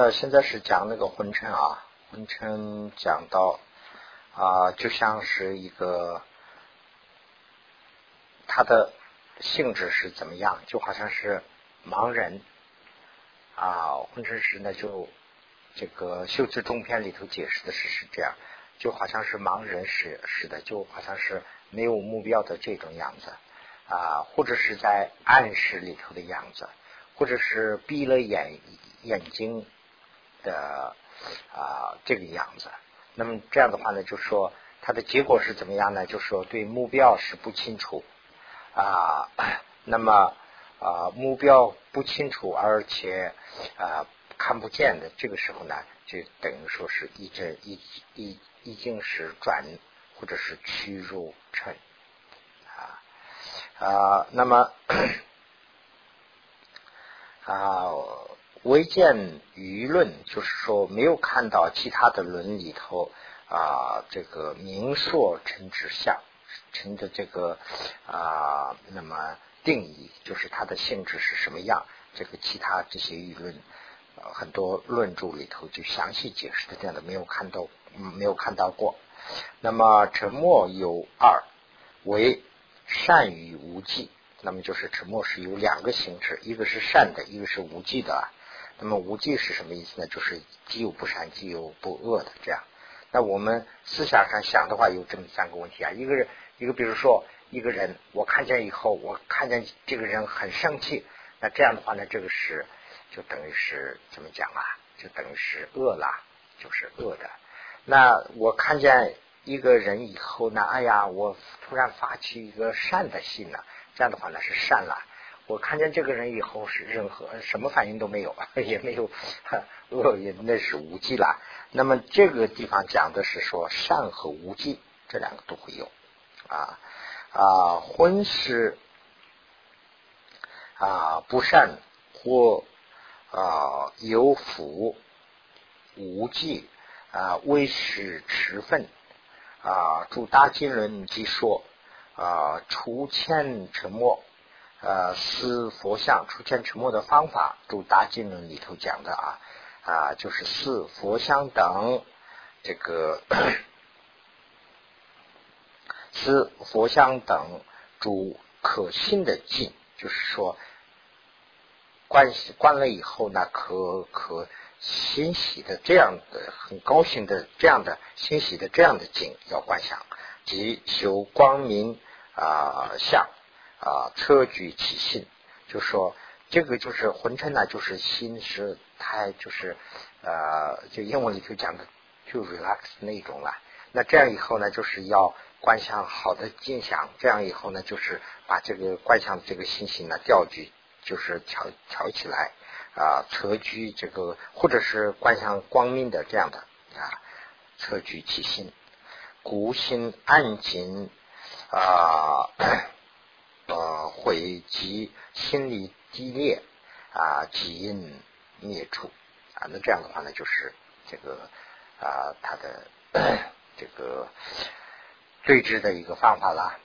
呃，现在是讲那个昏沉啊，昏沉讲到啊，就像是一个它的性质是怎么样，就好像是盲人啊，昏沉时呢就这个修辞中篇里头解释的是是这样，就好像是盲人是是的，就好像是没有目标的这种样子啊，或者是在暗示里头的样子，或者是闭了眼眼睛。的啊，这个样子。那么这样的话呢，就说它的结果是怎么样呢？就说对目标是不清楚啊。那么啊，目标不清楚，而且啊看不见的这个时候呢，就等于说是一阵一一已经是转或者是屈入沉啊啊。那么 啊。唯见舆论，就是说没有看到其他的论里头啊，这个明说成指相成的这个啊，那么定义就是它的性质是什么样？这个其他这些舆论很多论著里头就详细解释的这样的没有看到，没有看到过。那么沉默有二，为善与无忌。那么就是沉默是有两个性质，一个是善的，一个是无忌的。那么无忌是什么意思呢？就是既有不善，既有不恶的这样。那我们思想上想的话，有这么三个问题啊。一个人，一个比如说一个人，我看见以后，我看见这个人很生气，那这样的话呢，这个是就等于是怎么讲啊？就等于是恶了，就是恶的。那我看见一个人以后呢，哎呀，我突然发起一个善的心呢，这样的话呢是善了。我看见这个人以后是任何什么反应都没有，也没有恶也那是无忌了。那么这个地方讲的是说善和无忌这两个都会有啊啊，婚事啊不善或啊有福无忌啊为使持分啊主大经论即说啊除欠沉默。呃，思佛像出现沉默的方法，《大经论》里头讲的啊啊，就是四佛像等这个 思佛像等主可信的境，就是说关系关了以后呢，可可欣喜的这样的很高兴的这样的欣喜的这样的境要观想，即修光明啊相。啊，车举起心，就说这个就是浑称呢，就是心是太就是呃，就英文里头讲的就 relax 那种了。那这样以后呢，就是要观想好的镜像，这样以后呢，就是把这个观想这个心情呢调举，就是调调起来啊，车举这个或者是观想光明的这样的啊，车举起心，孤心安静啊。会及心理低劣啊，基因灭除啊，那这样的话呢，就是这个啊，他的 这个对峙的一个方法啦。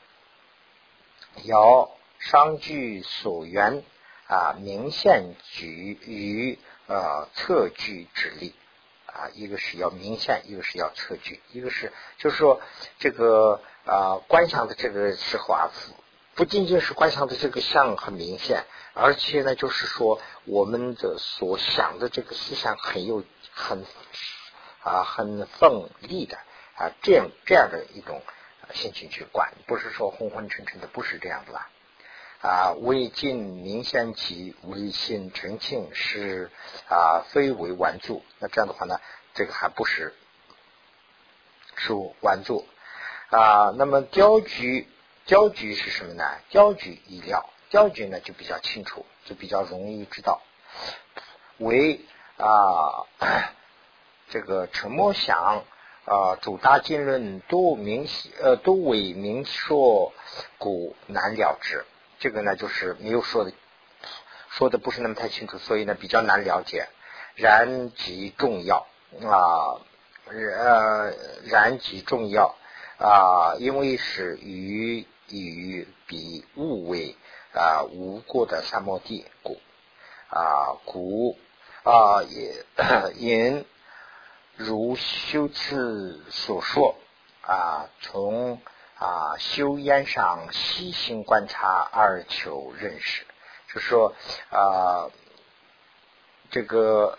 要商具所缘啊，明显举于呃测距之力啊，一个是要明显，一个是要测距，一个是就是说这个啊观想的这个时候啊。不仅仅是观想的这个相很明显，而且呢，就是说我们的所想的这个思想很有很啊很奋力的啊这样这样的一种心情去观，不是说昏昏沉沉的，不是这样的吧？啊，未尽明显其唯心澄清是啊非为完作，那这样的话呢，这个还不是是完作啊。那么雕局。焦局是什么呢？焦局意料，焦局呢就比较清楚，就比较容易知道。为啊，这个陈默想啊，主大经论都明呃都为明说，古难了之。这个呢就是没有说的，说的不是那么太清楚，所以呢比较难了解。然极重要啊，呃，然极重要啊，因为是与。与彼物为啊无过的三摩地故啊故啊，也引如修辞所说啊，从啊修烟上细心观察而求认识，就说啊这个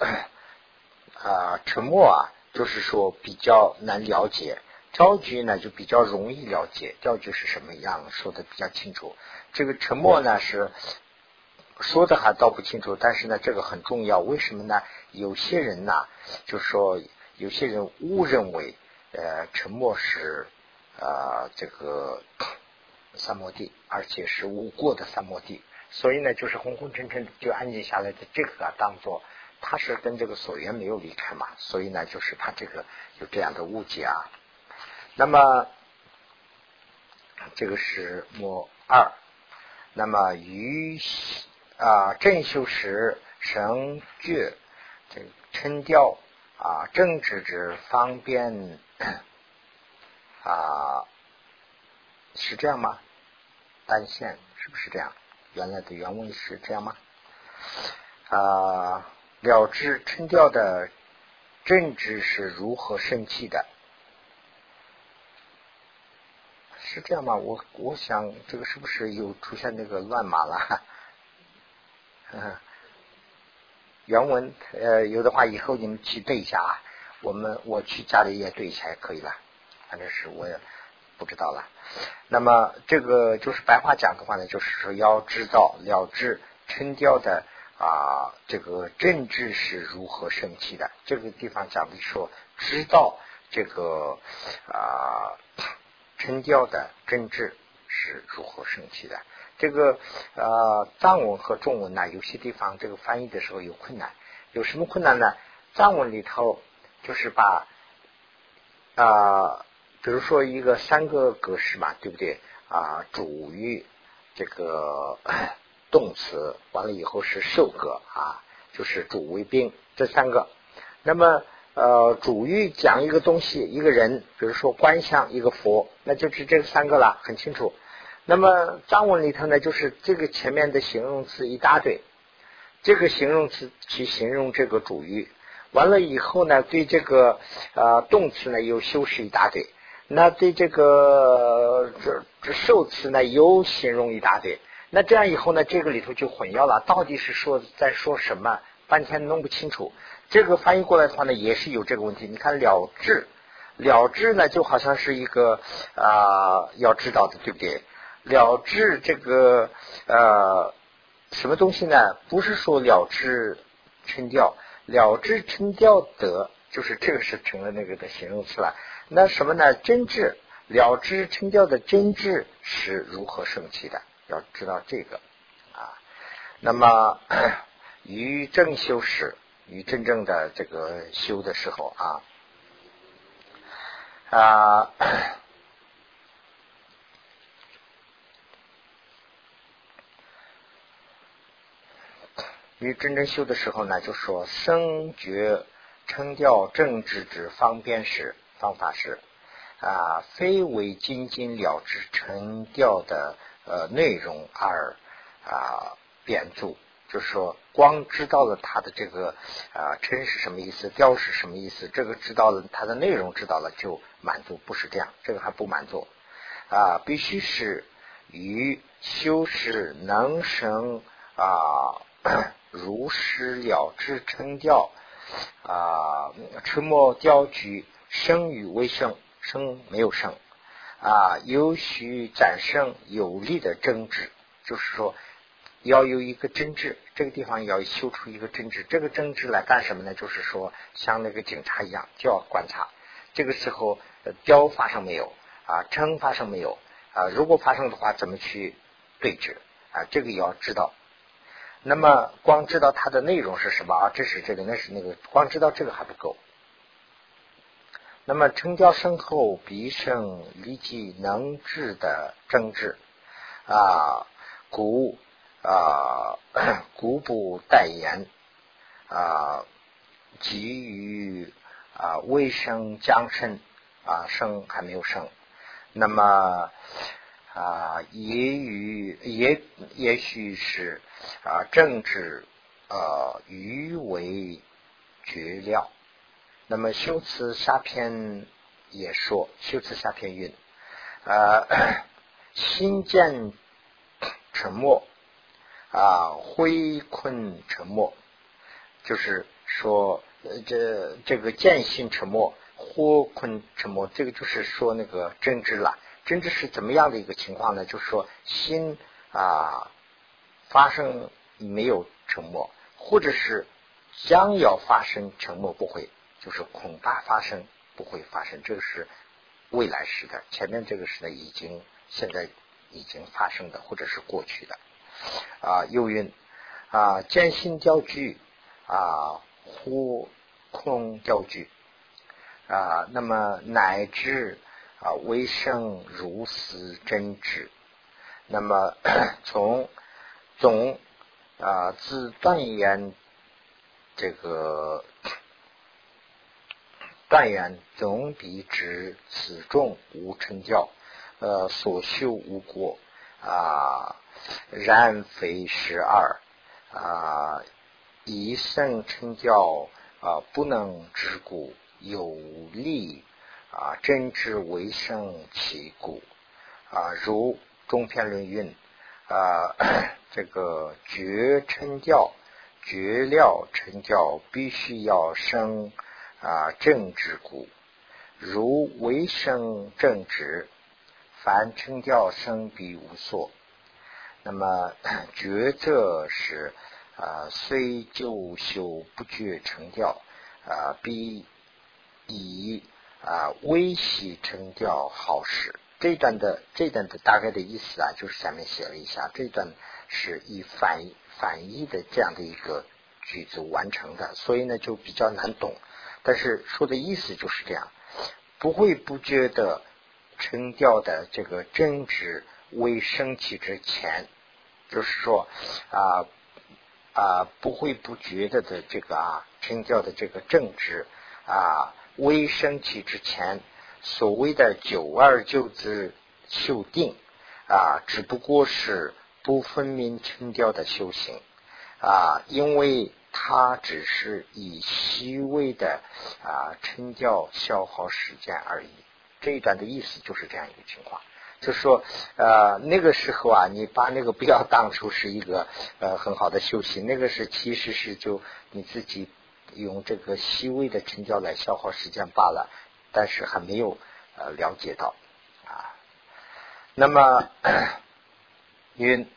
啊沉默啊，就是说比较难了解。调局呢就比较容易了解，调局是什么样，说的比较清楚。这个沉默呢是说的还倒不清楚，但是呢这个很重要。为什么呢？有些人呢就说有些人误认为呃沉默是啊这个三摩地，而且是无过的三摩地，所以呢就是昏昏沉沉就安静下来的这个啊当做他是跟这个所缘没有离开嘛，所以呢就是他这个有这样的误解啊。那么，这个是末二。那么于啊正修时神觉这个称调啊正直之方便啊是这样吗？单线是不是这样？原来的原文是这样吗？啊了知称调的正直是如何生气的？是这样吗？我我想这个是不是有出现那个乱码了？原文呃有的话以后你们去对一下啊。我们我去家里也对一下也可以了。反正是我也不知道了。那么这个就是白话讲的话呢，就是说要知道了知称调的啊这个政治是如何生气的。这个地方讲的说知道这个啊。称调的真治是如何升起的？这个呃藏文和中文呢，有些地方这个翻译的时候有困难。有什么困难呢？藏文里头就是把啊，比如说一个三个格式嘛，对不对？啊，主语这个动词完了以后是受格啊，就是主谓宾这三个。那么呃，主语讲一个东西，一个人，比如说观相一个佛，那就是这三个了，很清楚。那么藏文里头呢，就是这个前面的形容词一大堆，这个形容词去形容这个主语，完了以后呢，对这个呃动词呢又修饰一大堆，那对这个这这受词呢又形容一大堆，那这样以后呢，这个里头就混淆了，到底是说在说什么，半天弄不清楚。这个翻译过来的话呢，也是有这个问题。你看了知，了知呢就好像是一个啊要知道的，对不对？了知这个呃什么东西呢？不是说了知称调，了知称调得，就是这个是成了那个的形容词了。那什么呢？真智了知称调的真智是如何升起的？要知道这个啊。那么 于正修时。与真正的这个修的时候啊啊，与真正修的时候呢，就说生觉称调正直之方便时方法是啊，非为仅仅了之成调的呃内容而啊变注。就是说，光知道了它的这个啊称是什么意思，调是什么意思，这个知道了它的内容知道了就满足，不是这样，这个还不满足啊，必须是与修饰能生啊 如实了知称调啊沉默调举生与未生，生没有生啊，有许展生有力的争执，就是说。要有一个争执，这个地方要修出一个真挚。这个真挚来干什么呢？就是说，像那个警察一样，就要观察。这个时候，雕发生没有啊？称发生没有啊？如果发生的话，怎么去对峙啊？这个也要知道。那么，光知道它的内容是什么啊？这是这个，那是那个，光知道这个还不够。那么，称调深后，必胜立即能治的争执啊，古。啊，古不代言啊，急于啊，未生将生啊，生还没有生，那么啊，也与也也许是啊，政治呃余为绝料。那么修辞下篇也说，修辞下篇云，呃，心见沉默啊，灰困沉默，就是说，呃这这个见心沉默，或困沉默，这个就是说那个真知了。真知是怎么样的一个情况呢？就是说心啊发生没有沉默，或者是将要发生沉默不会，就是恐怕发生不会发生，这个是未来时的。前面这个是呢已经现在已经发生的，或者是过去的啊。又云啊见心交聚啊或空交聚啊，那么乃至。啊，微生如斯真知。那么 从总啊自断言这个断言总比指此众无成教，呃所修无过啊，然非十二啊，以圣称教啊，不能知故有利。啊，真知为生其故啊，如中篇论运啊，这个绝称教、绝料成教，必须要生啊正之故。如为生正直，凡称教生必无所。那么觉则是啊，虽旧修不觉成教啊，必以。啊，微细成调好使。这段的这段的大概的意思啊，就是下面写了一下。这段是以反反义的这样的一个句子完成的，所以呢就比较难懂。但是说的意思就是这样，不会不觉得成调的这个正直未升起之前，就是说啊啊不会不觉得的这个啊成调的这个正直啊。未升起之前，所谓的九二九字修定啊，只不过是不分明清教的修行啊，因为它只是以细微的啊称教消耗时间而已。这一段的意思就是这样一个情况，就说呃那个时候啊，你把那个不要当成是一个呃很好的修行，那个是其实是就你自己。用这个细微的成交来消耗时间罢了，但是还没有呃了解到啊。那么 云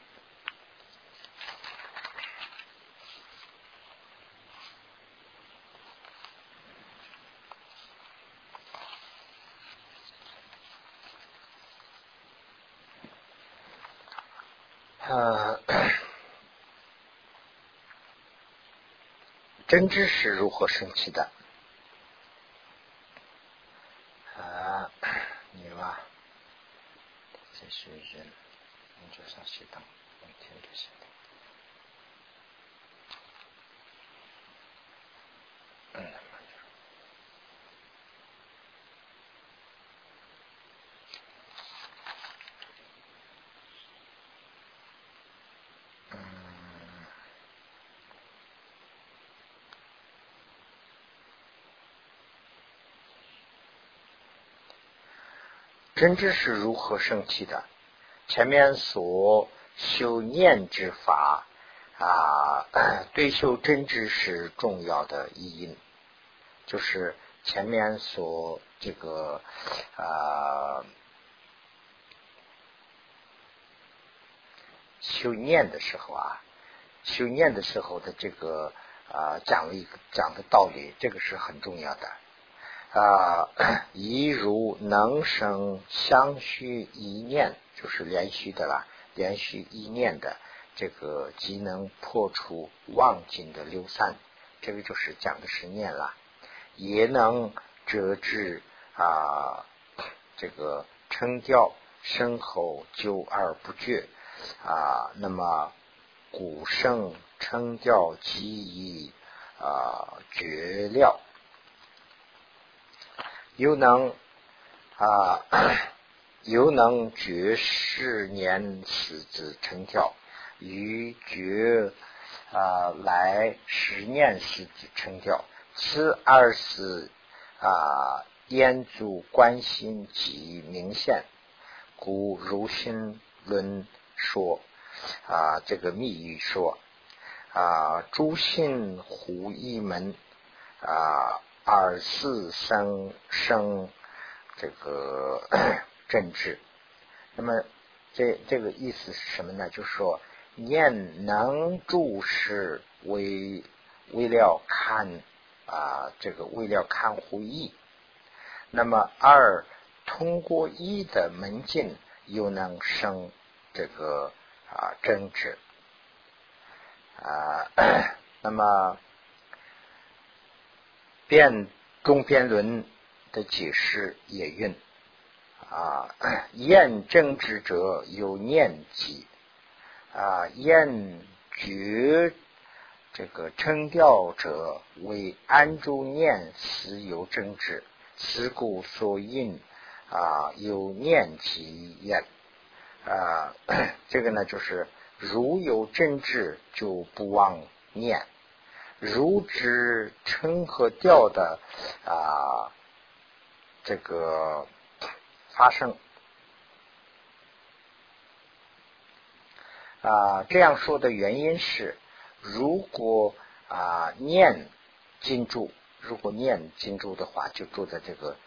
呃。真知是如何升起的？啊，你吧，这是人，你就上熄灯，明天就行真知是如何升起的？前面所修念之法啊，对修真知是重要的意因，就是前面所这个啊修念的时候啊，修念的时候的这个啊讲了一个讲的道理，这个是很重要的。啊，一如能生相续一念，就是连续的啦，连续一念的这个即能破除妄境的流散，这个就是讲的是念啦，也能折至啊这个称调身后久而不绝啊，那么古圣称调即以啊绝了。又能啊，又能绝世年死之成条，于绝啊来十念时成掉，此二是啊烟足观心即明显，故如心论说啊这个密语说啊诸心胡一门啊二四生生这个 政治，那么。这这个意思是什么呢？就是说，念能注视为为了看啊，这个为了看护义。那么二通过一的门径，又能生这个啊政治啊。那么辩中辩论的解释也运。啊，厌正之者有念机啊，厌觉这个称调者为安住念时有正知，此故所应啊有念机厌啊，这个呢就是如有正知就不忘念，如之称和调的啊这个。发生啊，这样说的原因是，如果啊念金珠，如果念金珠的话，就住在这个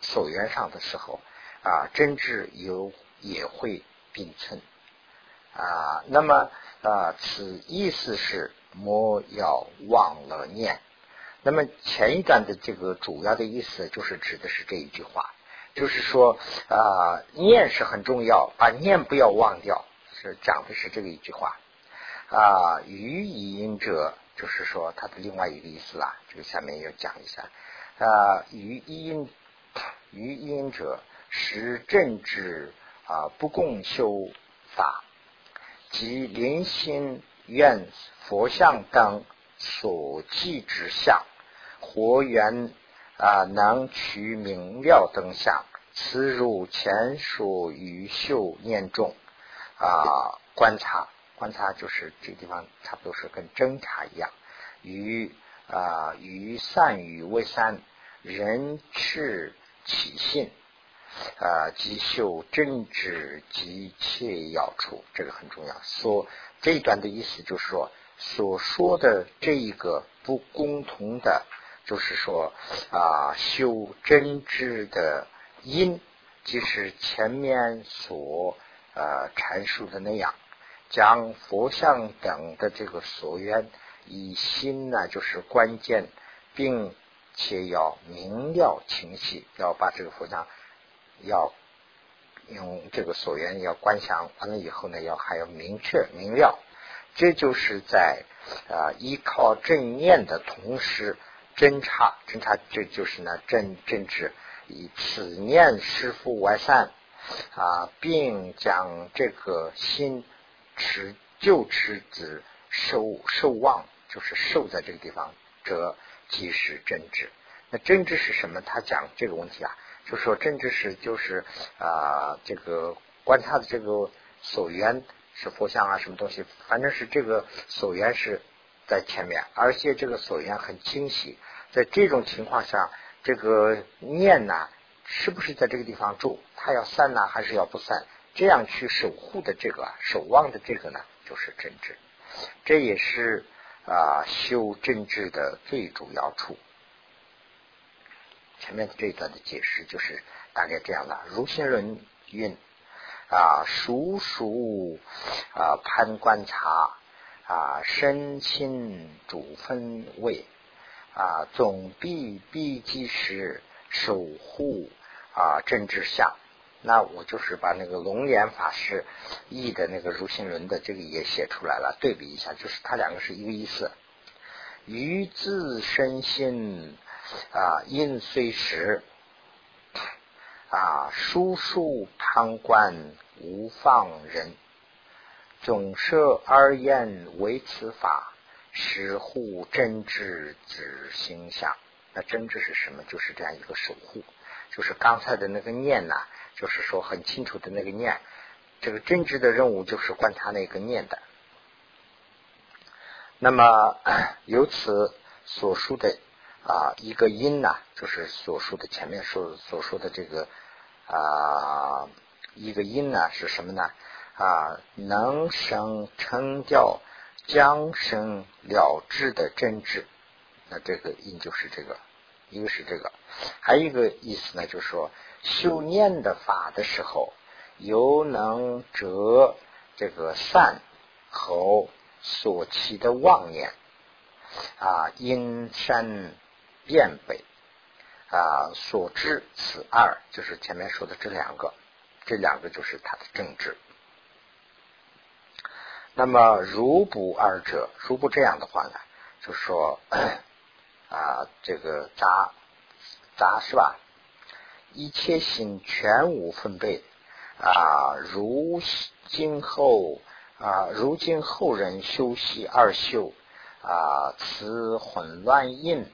所缘上的时候啊，真挚有也会并存啊。那么啊，此意思是莫要忘了念。那么前一段的这个主要的意思，就是指的是这一句话。就是说啊，念是很重要，把念不要忘掉，是讲的是这个一句话啊。语音者，就是说它的另外一个意思啦。这个下面要讲一下啊。语音语音者是政治啊，不共修法及临心愿佛像等所记之相，活缘。啊，能取明了等相，此如前说于秀念中啊，观察观察就是这个地方差不多是跟侦查一样，与啊与善与为善，人赤起信啊，即秀真知及切要处，这个很重要。说这一段的意思就是说，所说的这一个不共同的。就是说啊，修真知的因，即是前面所呃阐述的那样，将佛像等的这个所愿以心呢，就是关键，并且要明了清晰，要把这个佛像要用这个所缘要观想完了以后呢，要还要明确明了，这就是在啊依靠正念的同时。侦查，侦查，这就是呢，真真知以此念师父完善啊，并将这个心持就持子受受望，就是受在这个地方，则即是真知。那真知是什么？他讲这个问题啊，就说真知是就是啊，这个观察的这个所缘是佛像啊，什么东西，反正是这个所缘是在前面，而且这个所缘很清晰。在这种情况下，这个念呢，是不是在这个地方住？它要散呢，还是要不散？这样去守护的这个守望的这个呢，就是真知。这也是啊修真知的最主要处。前面这一段的解释就是大概这样的。如心论运啊，熟熟啊攀观察啊，身心主分位。啊，总必必即时守护啊政治相。那我就是把那个龙岩法师译的那个如心轮的这个也写出来了，对比一下，就是它两个是一个意思。于自身心啊，因随时啊，疏疏旁观无放人，总摄而言为此法。守护真知之形象，那真知是什么？就是这样一个守护，就是刚才的那个念呐，就是说很清楚的那个念。这个真知的任务就是观察那个念的那么 由此所述的啊一个因呢，就是所说的前面说所说的这个啊一个因呢是什么呢？啊，能生成掉将生了之的真知，那这个因就是这个，一个是这个，还有一个意思呢，就是说修念的法的时候，犹能折这个善和所起的妄念。啊，因善变北啊，所知此二，就是前面说的这两个，这两个就是他的正治。那么如不二者，如不这样的话呢，就说 啊，这个杂杂是吧？一切心全无分贝啊，如今后啊，如今后人修习二修啊，此混乱印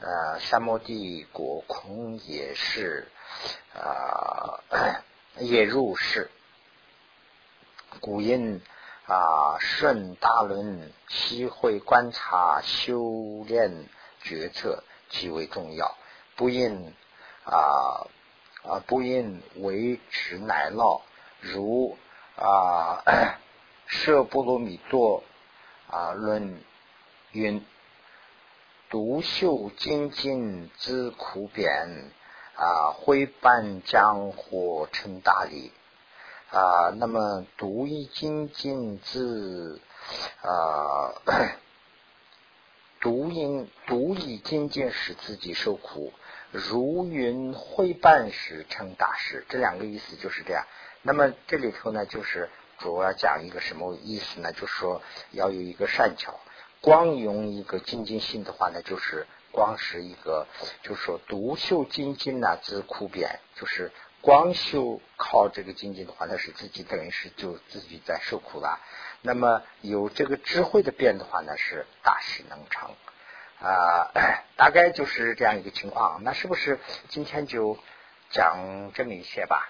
啊，三摩地果空也是啊，也入世古印。啊，顺大轮，体会观察，修炼决策极为重要。不应啊啊，不应为持乃闹，如啊 舍波罗蜜多啊论云，独秀精进之苦扁啊，挥半江火成大力。啊，那么独一精进之啊，独因独一精进使自己受苦，如云会办时成大事，这两个意思就是这样。那么这里头呢，就是主要讲一个什么意思呢？就是说要有一个善巧，光用一个精进心的话呢，就是光是一个，就是说独秀精进呢自苦变，就是。光秀靠这个精进的话，那是自己等于是就自己在受苦了。那么有这个智慧的变的话呢，是大事能成啊，大概就是这样一个情况。那是不是今天就讲这么一些吧？